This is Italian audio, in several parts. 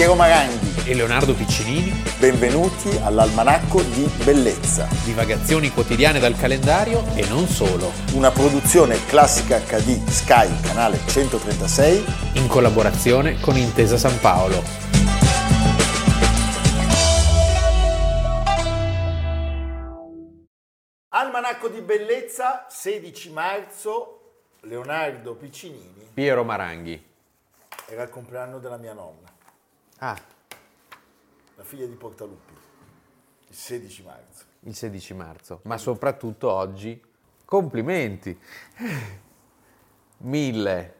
Piero Maranghi e Leonardo Piccinini. Benvenuti all'Almanacco di Bellezza. Divagazioni quotidiane dal calendario e non solo. Una produzione classica HD Sky, canale 136. In collaborazione con Intesa San Paolo. Almanacco di Bellezza, 16 marzo, Leonardo Piccinini. Piero Maranghi. Era il compleanno della mia nonna. Ah, la figlia di Portaluppi, il 16 marzo. Il 16 marzo, ma soprattutto oggi, complimenti. Mille,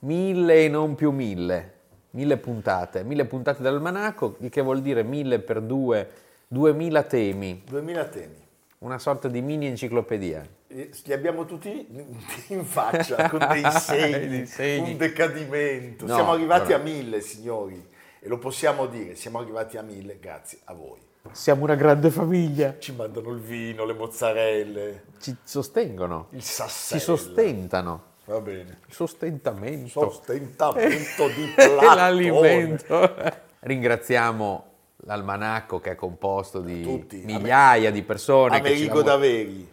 mille e non più mille, mille puntate, mille puntate dell'almanacco, il che vuol dire mille per due, duemila temi. Duemila temi. Una sorta di mini enciclopedia. Li abbiamo tutti in faccia, con dei segni, segni. un decadimento. No, Siamo arrivati però... a mille, signori. E lo possiamo dire, siamo arrivati a mille grazie a voi. Siamo una grande famiglia. Ci mandano il vino, le mozzarelle. Ci sostengono. Il sassello. Ci sostentano. Va bene. Il sostentamento. Sostentamento di Platone. L'alimento. Ringraziamo l'almanacco che è composto di Tutti. migliaia di persone. Amerigo Daveri,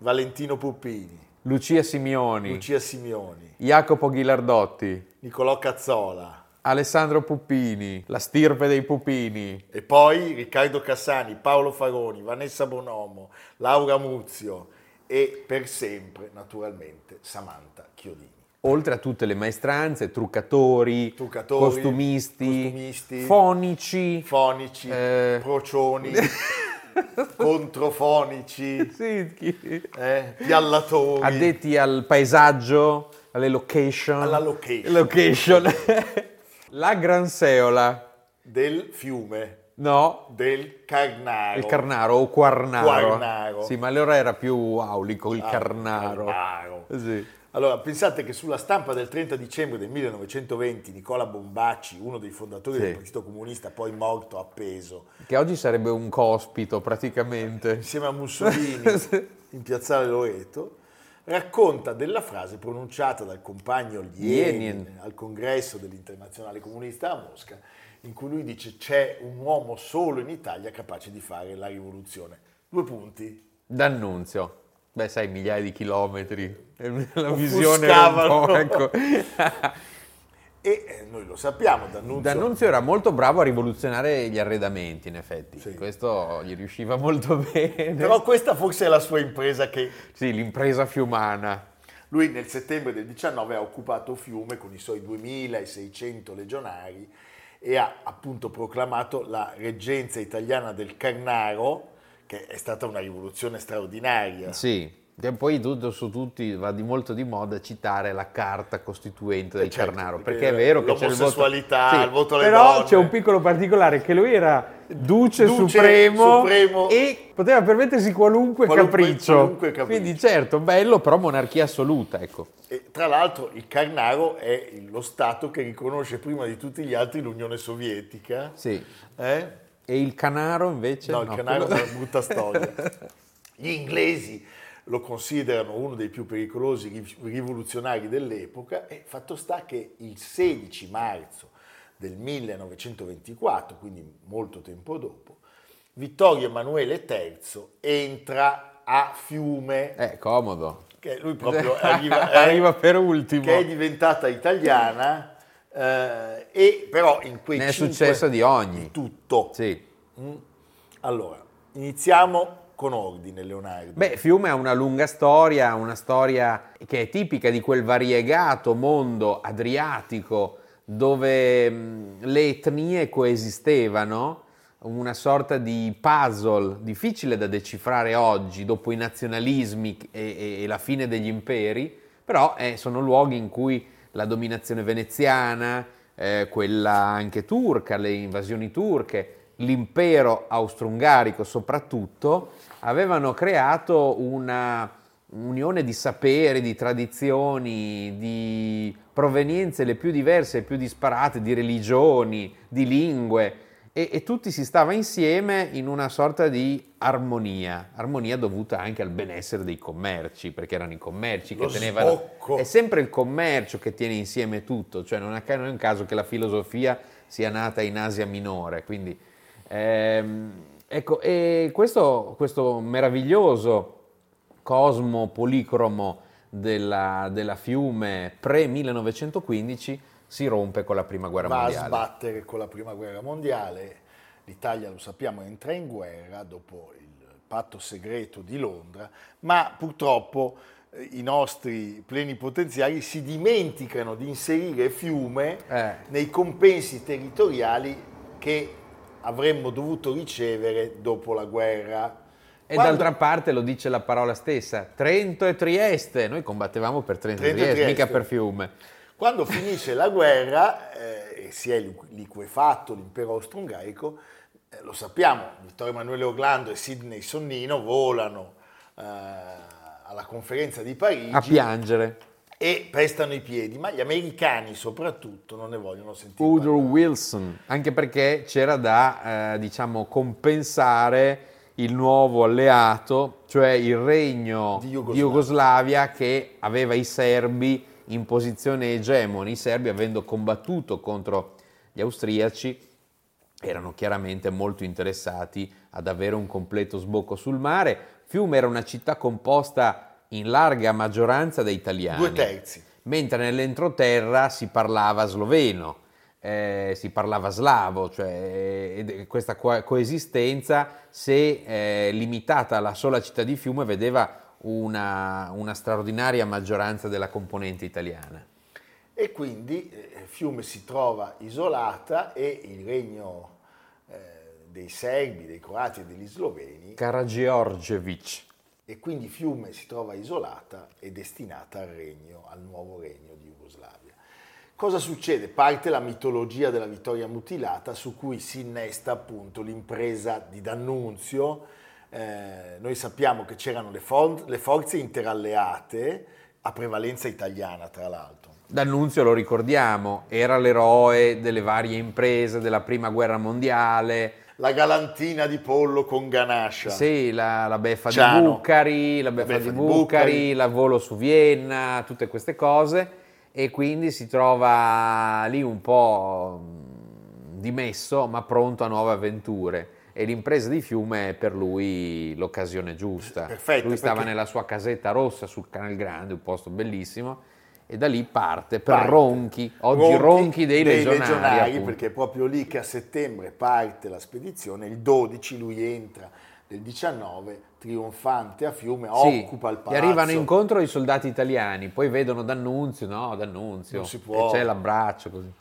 Valentino Puppini. Lucia Simioni. Lucia Simioni. Jacopo Ghilardotti. Nicolò Cazzola. Alessandro Puppini, la stirpe dei Pupini. E poi Riccardo Cassani, Paolo Faroni, Vanessa Bonomo, Laura Muzio e per sempre, naturalmente, Samantha Chiodini. Oltre a tutte le maestranze, truccatori, truccatori costumisti, costumisti, fonici, fonici eh... procioni. controfonici, sì, eh, piallatori, addetti al paesaggio, alle location, alla location. location. La Granseola. Del fiume. No. Del Carnaro. Il Carnaro o Quarnaro. Quarnaro. Sì, ma allora era più aulico il ah, Carnaro. Carnaro. Sì. Allora, pensate che sulla stampa del 30 dicembre del 1920 Nicola Bombacci, uno dei fondatori sì. del Partito Comunista, poi morto appeso. Che oggi sarebbe un cospito praticamente. Insieme a Mussolini in piazzale Loreto racconta della frase pronunciata dal compagno Lenin al congresso dell'Internazionale Comunista a Mosca, in cui lui dice c'è un uomo solo in Italia capace di fare la rivoluzione. Due punti. D'annunzio. Beh, sai, migliaia di chilometri. La visione un po', ecco. E eh, noi lo sappiamo, D'Annunzio... D'Annunzio era molto bravo a rivoluzionare gli arredamenti, in effetti. Sì. Questo gli riusciva molto bene. Però questa forse è la sua impresa che... Sì, l'impresa fiumana. Lui nel settembre del 19 ha occupato Fiume con i suoi 2600 legionari e ha appunto proclamato la reggenza italiana del Carnaro, che è stata una rivoluzione straordinaria. Sì, che poi tutto su tutti va di molto di moda citare la carta costituente del certo, Carnaro, perché è vero che c'è il voto, sì, il voto alle però donne. c'è un piccolo particolare che lui era duce, duce supremo, supremo, e poteva permettersi qualunque, qualunque, capriccio. qualunque, capriccio. Quindi certo, bello, però monarchia assoluta, ecco. E, tra l'altro il Carnaro è lo Stato che riconosce prima di tutti gli altri l'Unione Sovietica. Sì. Eh? E il Canaro invece? No, il Canaro è una brutta storia. Gli inglesi lo considerano uno dei più pericolosi rivoluzionari dell'epoca e fatto sta che il 16 marzo del 1924, quindi molto tempo dopo, Vittorio Emanuele III entra a Fiume. È comodo. Che lui proprio arriva, arriva per ultimo. Che è diventata italiana. Eh, e però in quei ne è successo di ogni. Tutto. Sì. Mm. Allora, iniziamo con ordine, Leonardo? Beh, Fiume ha una lunga storia, una storia che è tipica di quel variegato mondo adriatico dove le etnie coesistevano, una sorta di puzzle difficile da decifrare oggi dopo i nazionalismi e, e la fine degli imperi, però eh, sono luoghi in cui la dominazione veneziana, eh, quella anche turca, le invasioni turche, l'impero austro-ungarico soprattutto, avevano creato una unione di saperi, di tradizioni, di provenienze le più diverse, le più disparate, di religioni, di lingue e, e, tutti si stava insieme in una sorta di armonia, armonia dovuta anche al benessere dei commerci, perché erano i commerci Lo che tenevano... Sbocco. È sempre il commercio che tiene insieme tutto, cioè non è un caso che la filosofia sia nata in Asia Minore. Quindi, ehm, ecco, e questo, questo meraviglioso cosmo policromo della, della Fiume pre-1915 si rompe con la Prima Guerra Va Mondiale. Va a sbattere con la Prima Guerra Mondiale, l'Italia, lo sappiamo, entra in guerra dopo il patto segreto di Londra, ma purtroppo eh, i nostri plenipotenziari si dimenticano di inserire Fiume Eh. nei compensi territoriali che avremmo dovuto ricevere dopo la guerra. E Quando- d'altra parte lo dice la parola stessa, Trento e Trieste, noi combattevamo per Trento, Trento e Trieste, Trieste. mica per Fiume. Quando finisce la guerra eh, e si è liqu- liquefatto l'impero austro-ungarico, eh, lo sappiamo, Vittorio Emanuele Orlando e Sidney Sonnino volano eh, alla conferenza di Parigi A piangere. E pestano i piedi, ma gli americani soprattutto non ne vogliono sentire Woodrow. Wilson, anche perché c'era da, eh, diciamo, compensare il nuovo alleato, cioè il regno Di di Jugoslavia. Jugoslavia che aveva i serbi in posizione egemone. I serbi, avendo combattuto contro gli austriaci, erano chiaramente molto interessati ad avere un completo sbocco sul mare. Fiume era una città composta in larga maggioranza da italiani Due terzi. mentre nell'entroterra si parlava sloveno, eh, si parlava slavo, cioè ed questa co- coesistenza, se eh, limitata alla sola città di Fiume, vedeva una, una straordinaria maggioranza della componente italiana. E quindi eh, Fiume si trova isolata e il regno eh, dei serbi, dei croati e degli sloveni Karageorgievich. E quindi Fiume si trova isolata e destinata al regno, al nuovo regno di Jugoslavia. Cosa succede? Parte la mitologia della vittoria mutilata su cui si innesta appunto l'impresa di D'Annunzio. Eh, noi sappiamo che c'erano le, for- le forze interalleate a prevalenza italiana, tra l'altro. D'Annunzio lo ricordiamo, era l'eroe delle varie imprese della prima guerra mondiale, La galantina di pollo con ganascia. Sì, la, la beffa Ciano. di Bucari, la beffa, beffa di Bucari, Bucari. la volo su Vienna, tutte queste cose e quindi si trova lì un po' mh, dimesso ma pronto a nuove avventure e l'impresa di Fiume è per lui l'occasione giusta. Perfetto, lui stava perché- nella sua casetta rossa sul Canal Grande, un posto bellissimo e da lì parte per Parte. Ronchi, oggi Ronchi, dei, legionari, appunto. perché è proprio lì che a settembre parte la spedizione, il 12 lui entra nel 19 trionfante a Fiume, Sì, occupa il gli palazzo. arrivano incontro i soldati italiani, poi vedono D'Annunzio, no, D'Annunzio, Non si può. e c'è l'abbraccio così.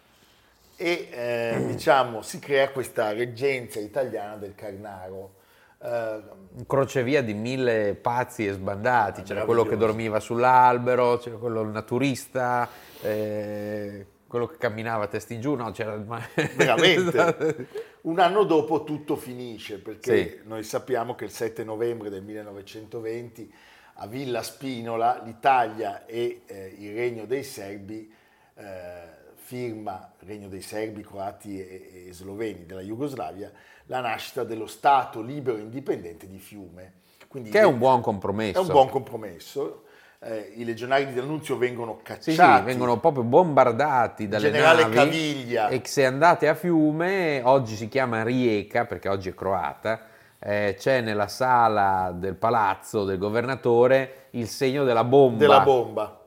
e eh, diciamo si crea questa reggenza italiana del Carnaro. Eh, Un crocevia di mille pazzi e sbandati, c'era quello che dormiva sull'albero, c'era quello naturista, eh, quello che camminava a testa in giù, no, c'era veramente. Un anno dopo tutto finisce perché Sì. noi sappiamo che il 7 novembre del 1920 a Villa Spinola l'Italia e eh, il Regno dei Serbi eh, firma, Regno dei Serbi, Croati e, e Sloveni della Jugoslavia, la nascita dello Stato libero e indipendente di Fiume. Quindi che è un buon compromesso. è un buon compromesso. Eh, I legionari di D'Annunzio vengono Sì, cacciati. sì, vengono proprio bombardati dalle generale navi Caviglia. e se andate a Fiume, oggi si chiama Rijeka perché oggi è croata, eh, c'è nella sala del palazzo del governatore il segno della bomba. della bomba,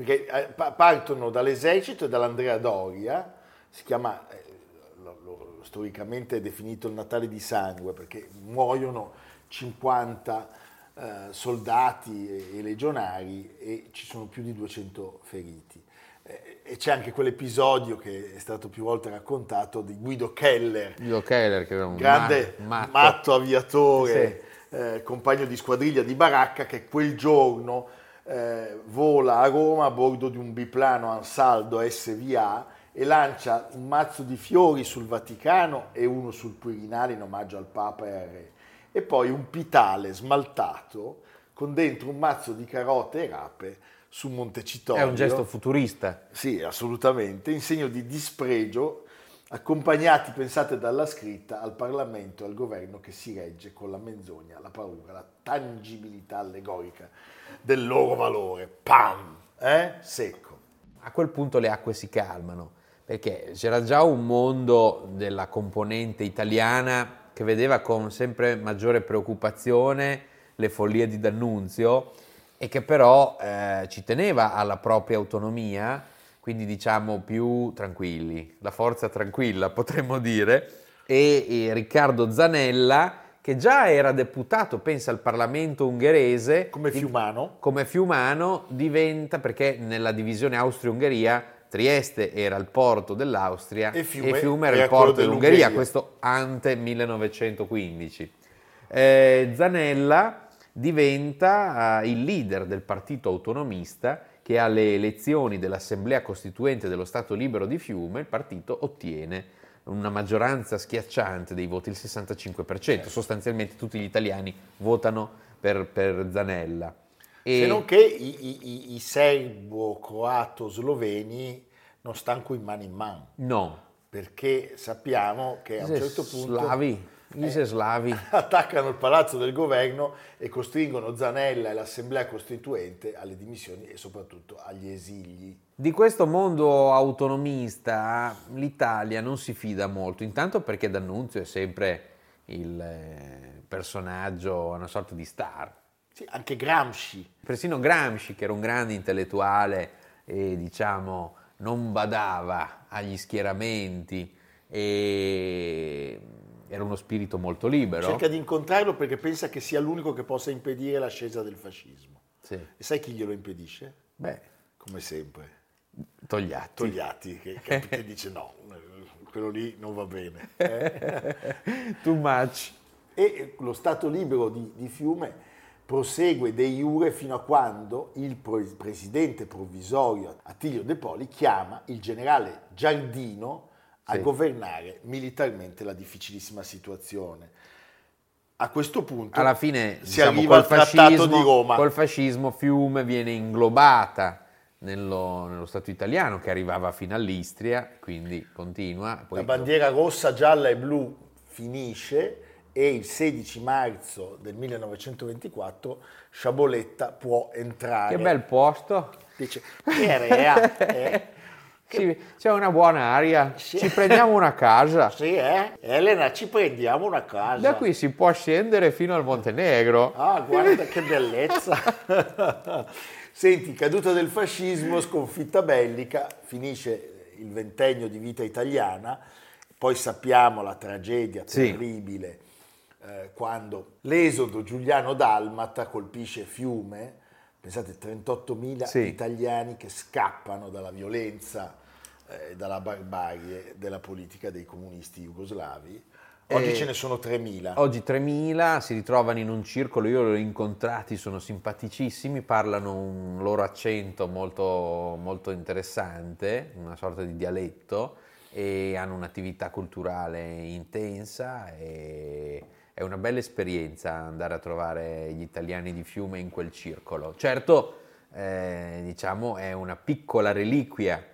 perché eh, pa- partono dall'esercito e dall'Andrea Doria, si chiama, eh, lo- lo- storicamente è definito il Natale di sangue, perché muoiono 50 eh, soldati e, e legionari e ci sono più di 200 feriti. Eh, e c'è anche quell'episodio che è stato più volte raccontato di Guido Keller, Guido Keller, che era un grande ma- matto, aviatore, eh, compagno di squadriglia di Baracca, che quel giorno eh, vola a Roma a bordo di un biplano Ansaldo SVA e lancia un mazzo di fiori sul Vaticano e uno sul Quirinale in omaggio al Papa e al Re. E poi un pitale smaltato con dentro un mazzo di carote e rape su Montecitorio. È un gesto futurista. Sì, assolutamente, in segno di dispregio, accompagnati, pensate, dalla scritta al Parlamento e al governo che si regge con la menzogna, la paura, la tangibilità allegorica del loro valore. Pam! Eh? Secco. A quel punto le acque si calmano, perché c'era già un mondo della componente italiana che vedeva con sempre maggiore preoccupazione le follie di D'Annunzio e che però eh, ci teneva alla propria autonomia, quindi diciamo più tranquilli, la forza tranquilla potremmo dire, e, e Riccardo Zanella che già era deputato, pensa al Parlamento ungherese. Come Fiumano. Come Fiumano diventa, perché nella divisione Austria-Ungheria Trieste era il porto dell'Austria e Fiume, e Fiume era il porto dell'Ungheria, questo ante 1915. Eh, Zanella diventa uh, il leader del partito autonomista che alle elezioni dell'Assemblea Costituente dello Stato Libero di Fiume il partito ottiene una maggioranza schiacciante dei voti, il 65%, sostanzialmente tutti gli italiani votano per, per Zanella. E... Se non che i, i, i serbo-croato-sloveni non stanno qui mano in mano. No. Perché sappiamo che a un certo punto... Slavi gli eh, slavi. Attaccano il palazzo del governo e costringono Zanella e l'Assemblea Costituente alle dimissioni e soprattutto agli esili. Di questo mondo autonomista l'Italia non si fida molto, intanto perché D'Annunzio è sempre il eh, personaggio, una sorta di star. Sì, anche Gramsci. Persino Gramsci, che era un grande intellettuale e diciamo non badava agli schieramenti e era uno spirito molto libero. Cerca di incontrarlo perché pensa che sia l'unico che possa impedire l'ascesa del fascismo. Sì. E sai chi glielo impedisce? Beh, come sempre. Togliatti. Togliatti, che, che dice no, quello lì non va bene. Eh? Too much. E lo Stato libero di, di Fiume prosegue de iure fino a quando il presidente provvisorio Attilio De Poli chiama il generale Giardino a sì. governare militarmente la difficilissima situazione. A questo punto alla fine si diciamo, arriva al fascismo, Trattato di Roma. Col fascismo Fiume viene inglobata nello, nello, Stato italiano che arrivava fino all'Istria, quindi continua. la bandiera rossa, gialla e blu finisce e il 16 marzo del 1924 Sciaboletta può entrare. Che bel posto! Dice, era, eh, Sì, c'è una buona aria, sì. ci prendiamo una casa. Sì, eh? Elena, ci prendiamo una casa. Da qui si può scendere fino al Montenegro. Ah, guarda che bellezza. Senti, caduta del fascismo, sconfitta bellica, finisce il ventennio di vita italiana, poi sappiamo la tragedia terribile sì. eh, quando l'esodo giuliano-dalmata colpisce Fiume, pensate 38.000 sì. italiani che scappano dalla violenza eh, dalla barbarie della politica dei comunisti jugoslavi. Oggi ce ne sono 3.000. Oggi 3.000 si ritrovano in un circolo, io li ho incontrati, sono simpaticissimi, parlano un loro accento molto, molto interessante, una sorta di dialetto, e hanno un'attività culturale intensa e è una bella esperienza andare a trovare gli italiani di Fiume in quel circolo. Certo, eh, diciamo, è una piccola reliquia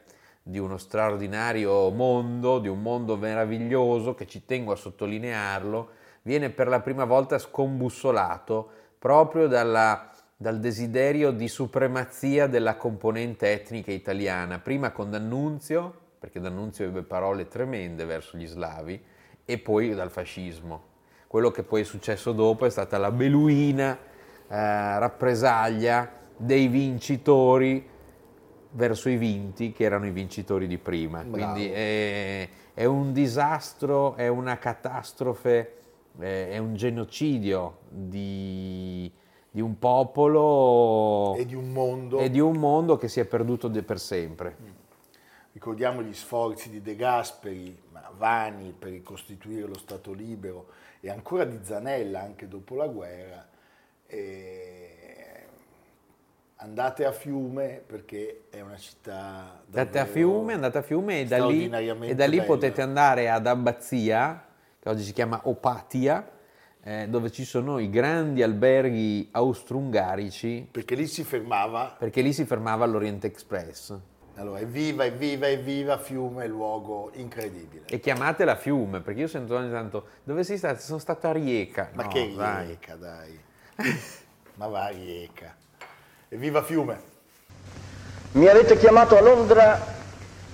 di uno straordinario mondo, di un mondo meraviglioso che ci tengo a sottolinearlo, viene per la prima volta scombussolato proprio dalla, dal desiderio di supremazia della componente etnica italiana, prima con D'Annunzio, perché D'Annunzio ebbe parole tremende verso gli slavi, e poi dal fascismo. Quello che poi è successo dopo è stata la beluina eh, rappresaglia dei vincitori verso i vinti che erano i vincitori di prima. Bravo. Quindi è, è, un disastro, è una catastrofe, è un genocidio di, di, un popolo e di un mondo, e di un mondo che si è perduto per sempre. Mm. Ricordiamo gli sforzi di De Gasperi, vani per ricostituire lo Stato libero e ancora di Zanella anche dopo la guerra. E andate a Fiume perché è una città andate a Fiume, andate a Fiume e da, lì, e da lì potete andare ad Abbazia che oggi si chiama Opatia eh, dove ci sono i grandi alberghi austro-ungarici perché lì si fermava perché lì si fermava l'Orient Express allora, evviva, evviva, evviva Fiume, luogo incredibile. E chiamatela Fiume, perché io sento ogni tanto, dove sei stato? Sono stato a Rieca. Ma no, che Rieca, dai. Ma va a Rieca. Evviva Fiume! Mi avete chiamato a Londra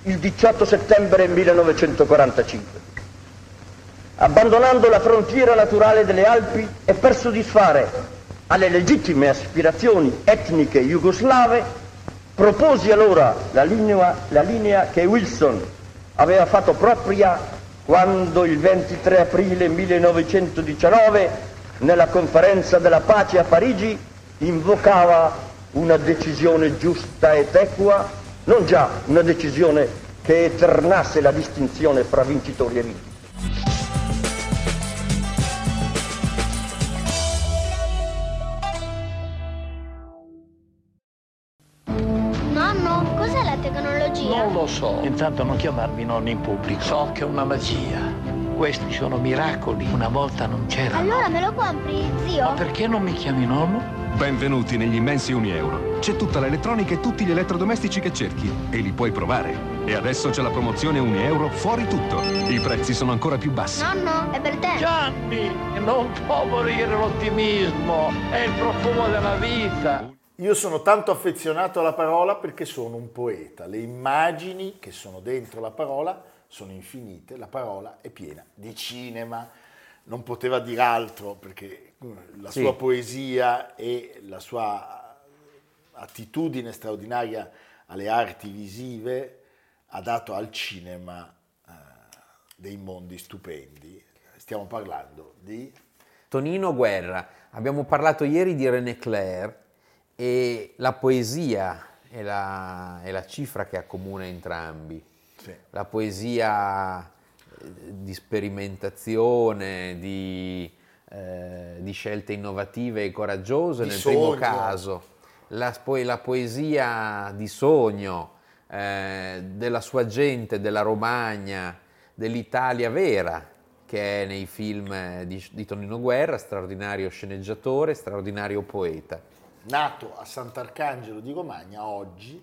il 18 settembre 1945. Abbandonando la frontiera naturale delle Alpi e per soddisfare alle legittime aspirazioni etniche jugoslave, proposi allora la linea, la linea che Wilson aveva fatto propria quando il 23 aprile 1919, nella conferenza della pace a Parigi, invocava una decisione giusta ed equa, non già una decisione che eternasse la distinzione fra vincitori e vinti. Nonno, cos'è la tecnologia? Non lo so. Intanto non chiamarmi nonno in pubblico. So che è una magia. Questi sono miracoli. Una volta non c'erano. Allora me lo compri, zio? Ma perché non mi chiami nonno? Benvenuti negli immensi 1 euro. C'è tutta l'elettronica e tutti gli elettrodomestici che cerchi e li puoi provare. E adesso c'è la promozione 1 euro fuori tutto. I prezzi sono ancora più bassi. Nonno, è per te. Gianni, non può morire l'ottimismo. È il profumo della vita. Io sono tanto affezionato alla parola perché sono un poeta. Le immagini che sono dentro la parola sono infinite, la parola è piena di cinema. Non poteva dire altro perché la Sì. sua poesia e la sua attitudine straordinaria alle arti visive ha dato al cinema eh, dei mondi stupendi. Stiamo parlando di Tonino Guerra, abbiamo parlato ieri di René Clair e la poesia è la, è la cifra che accomuna entrambi. sì, La poesia di sperimentazione, di, eh, di scelte innovative e coraggiose Di nel primo sogno. caso, la, poi la poesia di sogno eh, della sua gente, della Romagna, dell'Italia vera, che è nei film eh, di, di Tonino Guerra, straordinario sceneggiatore, straordinario poeta. nato a Sant'Arcangelo di Romagna oggi,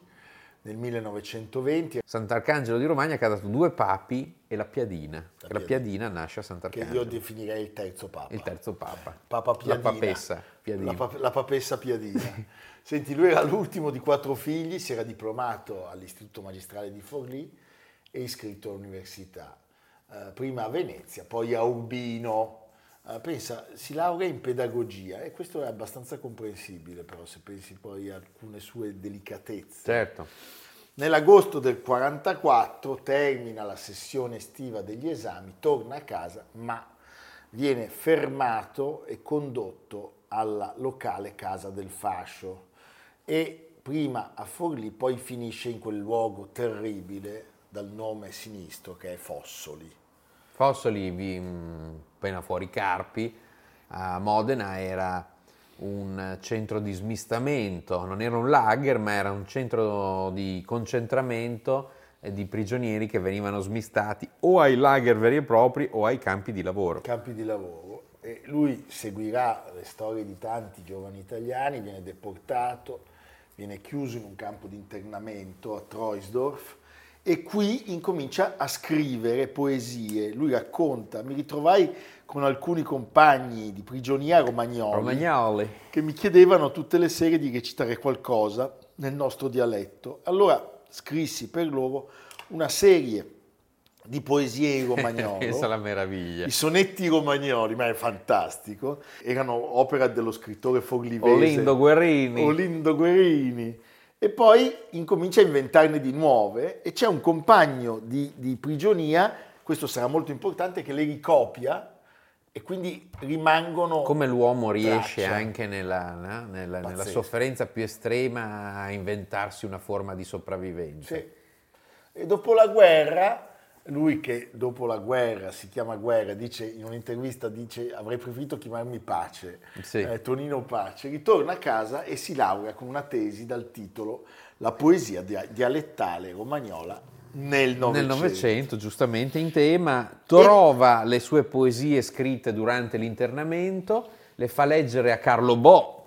nel 1920, Sant'Arcangelo di Romagna che ha dato due papi e la Piadina. La La Piadina nasce a che Sant'Arcangelo. io definirei il terzo papa. Il terzo papa. Papa Piadina. La papessa Piadina. La, pap- la papessa Piadina. Senti, lui era l'ultimo di quattro figli, si era diplomato all'Istituto Magistrale di Forlì e iscritto all'università, eh, prima a Venezia, poi a Urbino. Eh, pensa, si laurea in pedagogia e questo è abbastanza comprensibile però se pensi poi a alcune sue delicatezze. Certo. Nell'agosto del 44 termina la sessione estiva degli esami, torna a casa, ma viene fermato e condotto alla locale casa del fascio e prima a Forlì, poi finisce in quel luogo terribile dal nome sinistro che è Fossoli. Fossoli, mh, appena fuori Carpi, a Modena era un centro di smistamento, non era un lager, ma era un centro di concentramento eh, di prigionieri che venivano smistati o ai lager veri e propri o ai campi di lavoro. campi di lavoro e lui seguirà le storie di tanti giovani italiani, viene deportato, viene chiuso in un campo di internamento a Troisdorf e qui incomincia a scrivere poesie. Lui racconta, mi ritrovai con alcuni compagni di prigionia romagnoli Romagnoli. che mi chiedevano tutte le sere di recitare qualcosa nel nostro dialetto. Allora scrissi per loro una serie di poesie in romagnolo. Questa è la meraviglia. I sonetti romagnoli, ma è fantastico, erano opera dello scrittore forlivese Olindo Guerrini. Olindo Guerini. E poi incomincia a inventarne di nuove e c'è un compagno di, di prigionia, questo sarà molto importante, che le ricopia e quindi rimangono... Come l'uomo riesce traccia. anche nella, no? nella- nella sofferenza più estrema a inventarsi una forma di sopravvivenza. Sì. E dopo la guerra, lui che dopo la guerra si chiama Guerra, dice in un'intervista dice avrei preferito chiamarmi Pace, Sì. eh, Tonino Pace, ritorna a casa e si laurea con una tesi dal titolo La poesia dia- dialettale romagnola nel Nel Novecento. Novecento, giustamente in tema, trova le sue poesie scritte durante l'internamento, le fa leggere a Carlo Bo,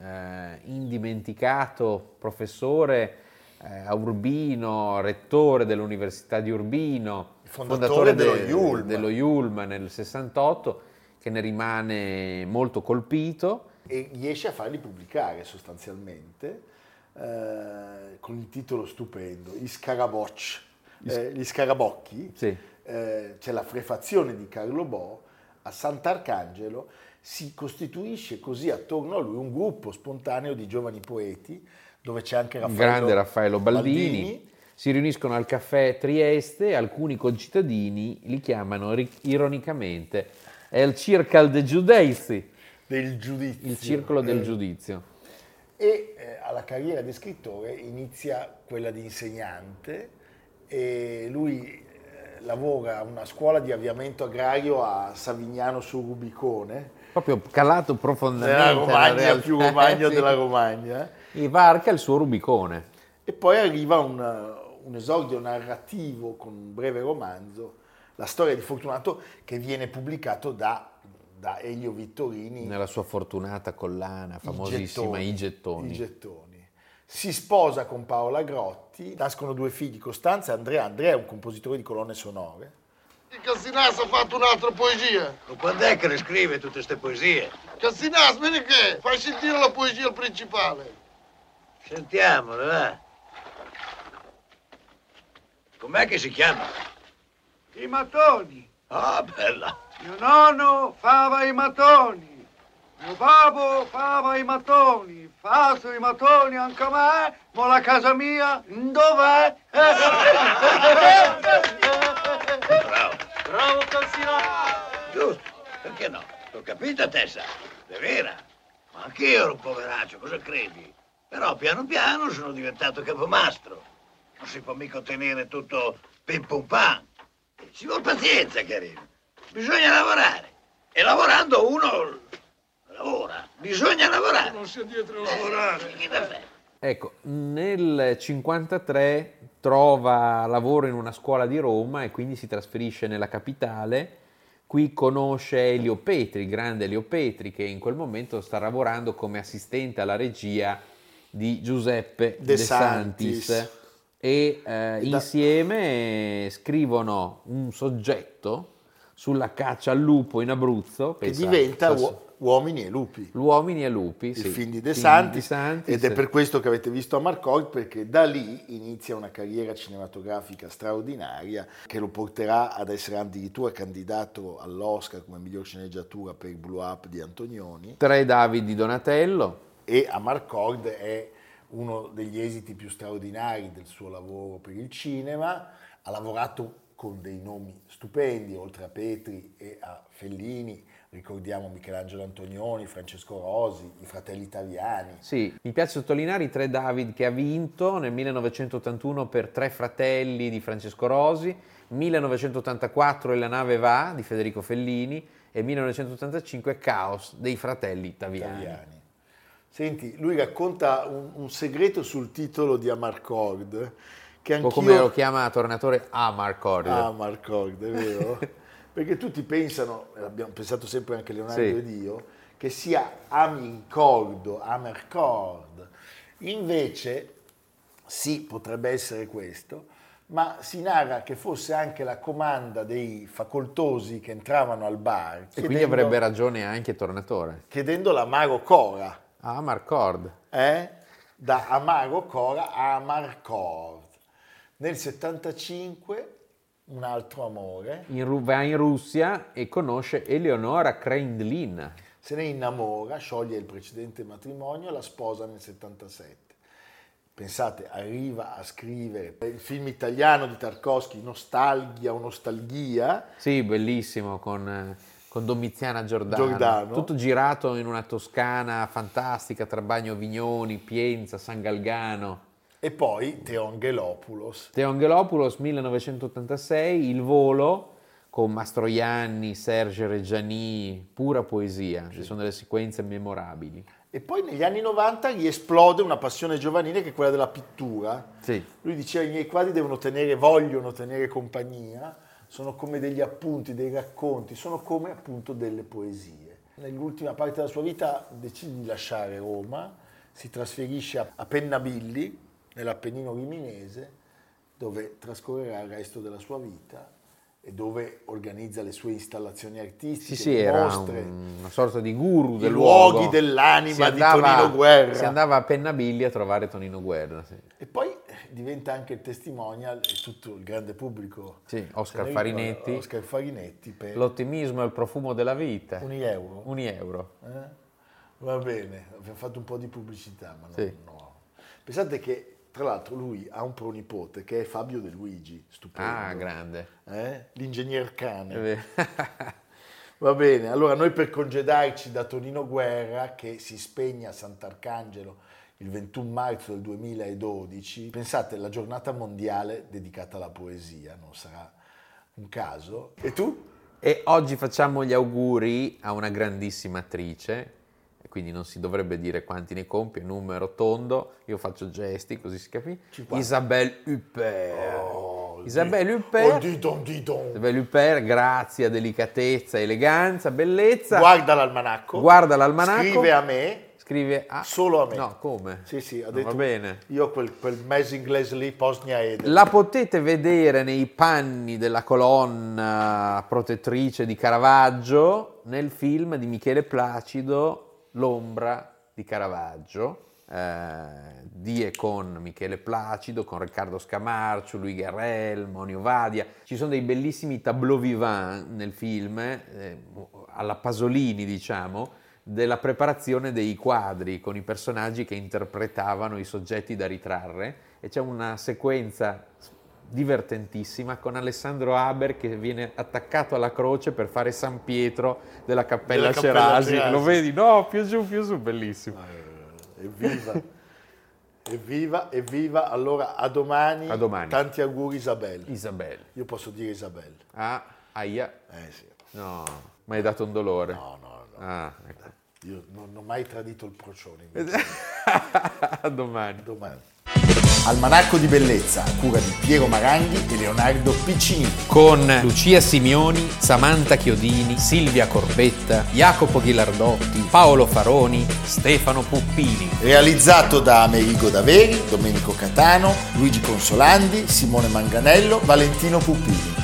eh, indimenticato professore a Urbino, rettore dell'Università di Urbino, fondatore dello de- Yulm. dello Yulm nel 68, che ne rimane molto colpito. e riesce a farli pubblicare sostanzialmente eh, con il titolo stupendo, I Scarabocci, eh, gli scarabocchi, Sì. eh, c'è la prefazione di Carlo Bo, a Sant'Arcangelo si costituisce così attorno a lui un gruppo spontaneo di giovani poeti, dove c'è anche Raffaello grande Raffaello Baldini. Si riuniscono al caffè Trieste alcuni concittadini li chiamano ironicamente è il Circle de Giudizi, del giudizio. il circolo del Eh, giudizio. E eh, alla carriera di scrittore inizia quella di insegnante e lui eh, lavora a una scuola di avviamento agrario a Savignano sul Rubicone, Proprio calato profondamente nella Romagna più Romagna della Romagna. E varca il suo Rubicone. E poi arriva un, un esordio narrativo con un breve romanzo, La storia di Fortunato, che viene pubblicato da, da Elio Vittorini. Nella sua fortunata collana, famosissima, I gettoni. I gettoni. Si sposa con Paola Grotti, nascono due figli, Costanza e Andrea. Andrea è un compositore di colonne sonore. Cassinas ha fatto un'altra poesia. Ma quando è che le scrive tutte queste poesie? Cassinas, vedi che? Fai sentire la poesia al principale. Sentiamole, va. Com'è che si chiama? I mattoni. Ah, bella. Mio nonno fava i mattoni. Mio babbo fava i mattoni. Faccio i mattoni anche a me, ma la casa mia dov'è? Bravo. Bravo Cassinas. Giusto, perché no? L'ho capita, Tessa. È vera. Ma anch'io ero un poveraccio, cosa credi? Però piano piano sono diventato capomastro. Non si può mica ottenere tutto pim pum pam. Ci vuole pazienza, carino. Bisogna lavorare. E lavorando uno lavora. Bisogna lavorare. Non sia dietro a lavorare. Fare? Ecco, nel 53 trova lavoro in una scuola di Roma e quindi si trasferisce nella capitale. Qui conosce Elio Petri, il grande Elio Petri, che in quel momento sta lavorando come assistente alla regia di Giuseppe De, De Santis. Santis. E eh, insieme scrivono un soggetto sulla caccia al lupo in Abruzzo. Che pensa- diventa Uo- Uomini e Lupi. L'Uomini e Lupi, il sì. film di De Santis, di Santis. ed è per questo che avete visto Amarcord perché da lì inizia una carriera cinematografica straordinaria che lo porterà ad essere addirittura candidato all'Oscar come miglior sceneggiatura per il Blue Up di Antonioni Tre David di Donatello. E Amarcord è uno degli esiti più straordinari del suo lavoro per il cinema, ha lavorato con dei nomi stupendi, oltre a Petri e a Fellini, ricordiamo Michelangelo Antonioni, Francesco Rosi, i fratelli italiani. Sì, mi piace sottolineare i tre David che ha vinto nel 1981 per Tre fratelli di Francesco Rosi, 1984 E la nave va di Federico Fellini e 1985 Caos dei fratelli Taviani. italiani. Senti, lui racconta un, un segreto sul titolo di Amarcord, che anch'io... come lo chiama Tornatore Amarcord. Amarcord, è vero? Perché tutti pensano, l'abbiamo pensato sempre anche Leonardo Sì. ed io, che sia Amincordo, Amercord. Invece, sì, potrebbe essere questo, ma si narra che fosse anche la comanda dei facoltosi che entravano al bar, e quindi avrebbe ragione anche Tornatore. chiedendo l'amaro Cora, Amarcord. eh? da amaro Cora a Amarcord. Nel 75 un altro amore, In va in Russia e conosce Eleonora Kreindlin. se ne innamora, scioglie il precedente matrimonio e la sposa nel 77. Pensate, arriva a scrivere il film italiano di Tarkovsky, Nostalgia o Nostalgia, Sì, bellissimo, con, eh, con Domiziana Giordano. Giordano. Tutto girato in una Toscana fantastica tra Bagno Vignoni, Pienza, San Galgano. e poi Teo Angelopoulos. Teo Angelopoulos, 1986, Il volo, con Mastroianni, Serge Reggiani, pura poesia. Ci sono delle sequenze memorabili. E poi negli anni 90 gli esplode una passione giovanile che è quella della pittura. Sì. Lui diceva i miei quadri devono tenere, vogliono tenere compagnia, sono come degli appunti, dei racconti, sono come appunto delle poesie. Nell'ultima parte della sua vita decide di lasciare Roma, si trasferisce a- Pennabilli, nell'Appennino riminese, dove trascorrerà il resto della sua vita e dove organizza le sue installazioni artistiche, Sì, sì, era mostre. un- una sorta di guru del luoghi luogo. dell'anima Si di Tonino Guerra. Si andava a Pennabilli a trovare Tonino Guerra. sì. E poi diventa anche il testimonial e tutto il grande pubblico. Sì, Oscar Farinetti. Oscar Farinetti per L'ottimismo è il profumo della vita. un euro. Un euro. Eh? Va bene, abbiamo fatto un po' di pubblicità, ma no, Sì. no. Pensate che, tra l'altro, lui ha un pronipote che è Fabio De Luigi, stupendo. Ah, grande. Eh? L'ingegner cane. Va bene, allora noi per congedarci da Tonino Guerra, che si spegne a Sant'Arcangelo il 21 marzo del 2012, pensate, la giornata mondiale dedicata alla poesia, non sarà un caso. E tu? E oggi facciamo gli auguri a una grandissima attrice, quindi non si dovrebbe dire quanti ne compie, numero tondo, io faccio gesti così si capisce. 50. Isabelle Huppert. Oh, Isabelle di- Huppert. Oh, didon, didon. Isabelle Huppert, grazia, delicatezza, eleganza, bellezza. Guarda l'almanacco. Guarda l'almanacco. Scrive a me. Scrive a... Solo a me. No, come? Sì, sì, ha detto. va bene. Io quel, quel mese inglese lì, Posnia Eden. La potete vedere nei panni della colonna protettrice di Caravaggio nel film di Michele Placido, L'ombra di Caravaggio, eh, di e con Michele Placido, con Riccardo Scamarcio, Louis Garrel, Monio Vadia. Ci sono dei bellissimi tableau vivant nel film, eh, alla Pasolini diciamo, della preparazione dei quadri con i personaggi che interpretavano i soggetti da ritrarre e c'è una sequenza divertentissima con Alessandro Haber che viene attaccato alla croce per fare San Pietro della Cappella, Della Cappella Cerasi. Cerasi. Lo vedi? No, più giù, più su, bellissimo. Eh, Evviva. evviva, evviva. Allora, a domani. A domani. Tanti auguri, Isabelle. Isabelle. Io posso dire Isabelle. Ah, aia. Eh sì. No, mi hai dato un dolore. No, no, no. Ah, ecco. Io non, ho mai tradito il procione. domani. domani. Almanacco di bellezza, a cura di Piero Maranghi e Leonardo Piccini. Con Lucia Simioni, Samantha Chiodini, Silvia Corbetta, Jacopo Ghilardotti, Paolo Faroni, Stefano Puppini. Realizzato da Amerigo Daveri, Domenico Catano, Luigi Consolandi, Simone Manganello, Valentino Puppini.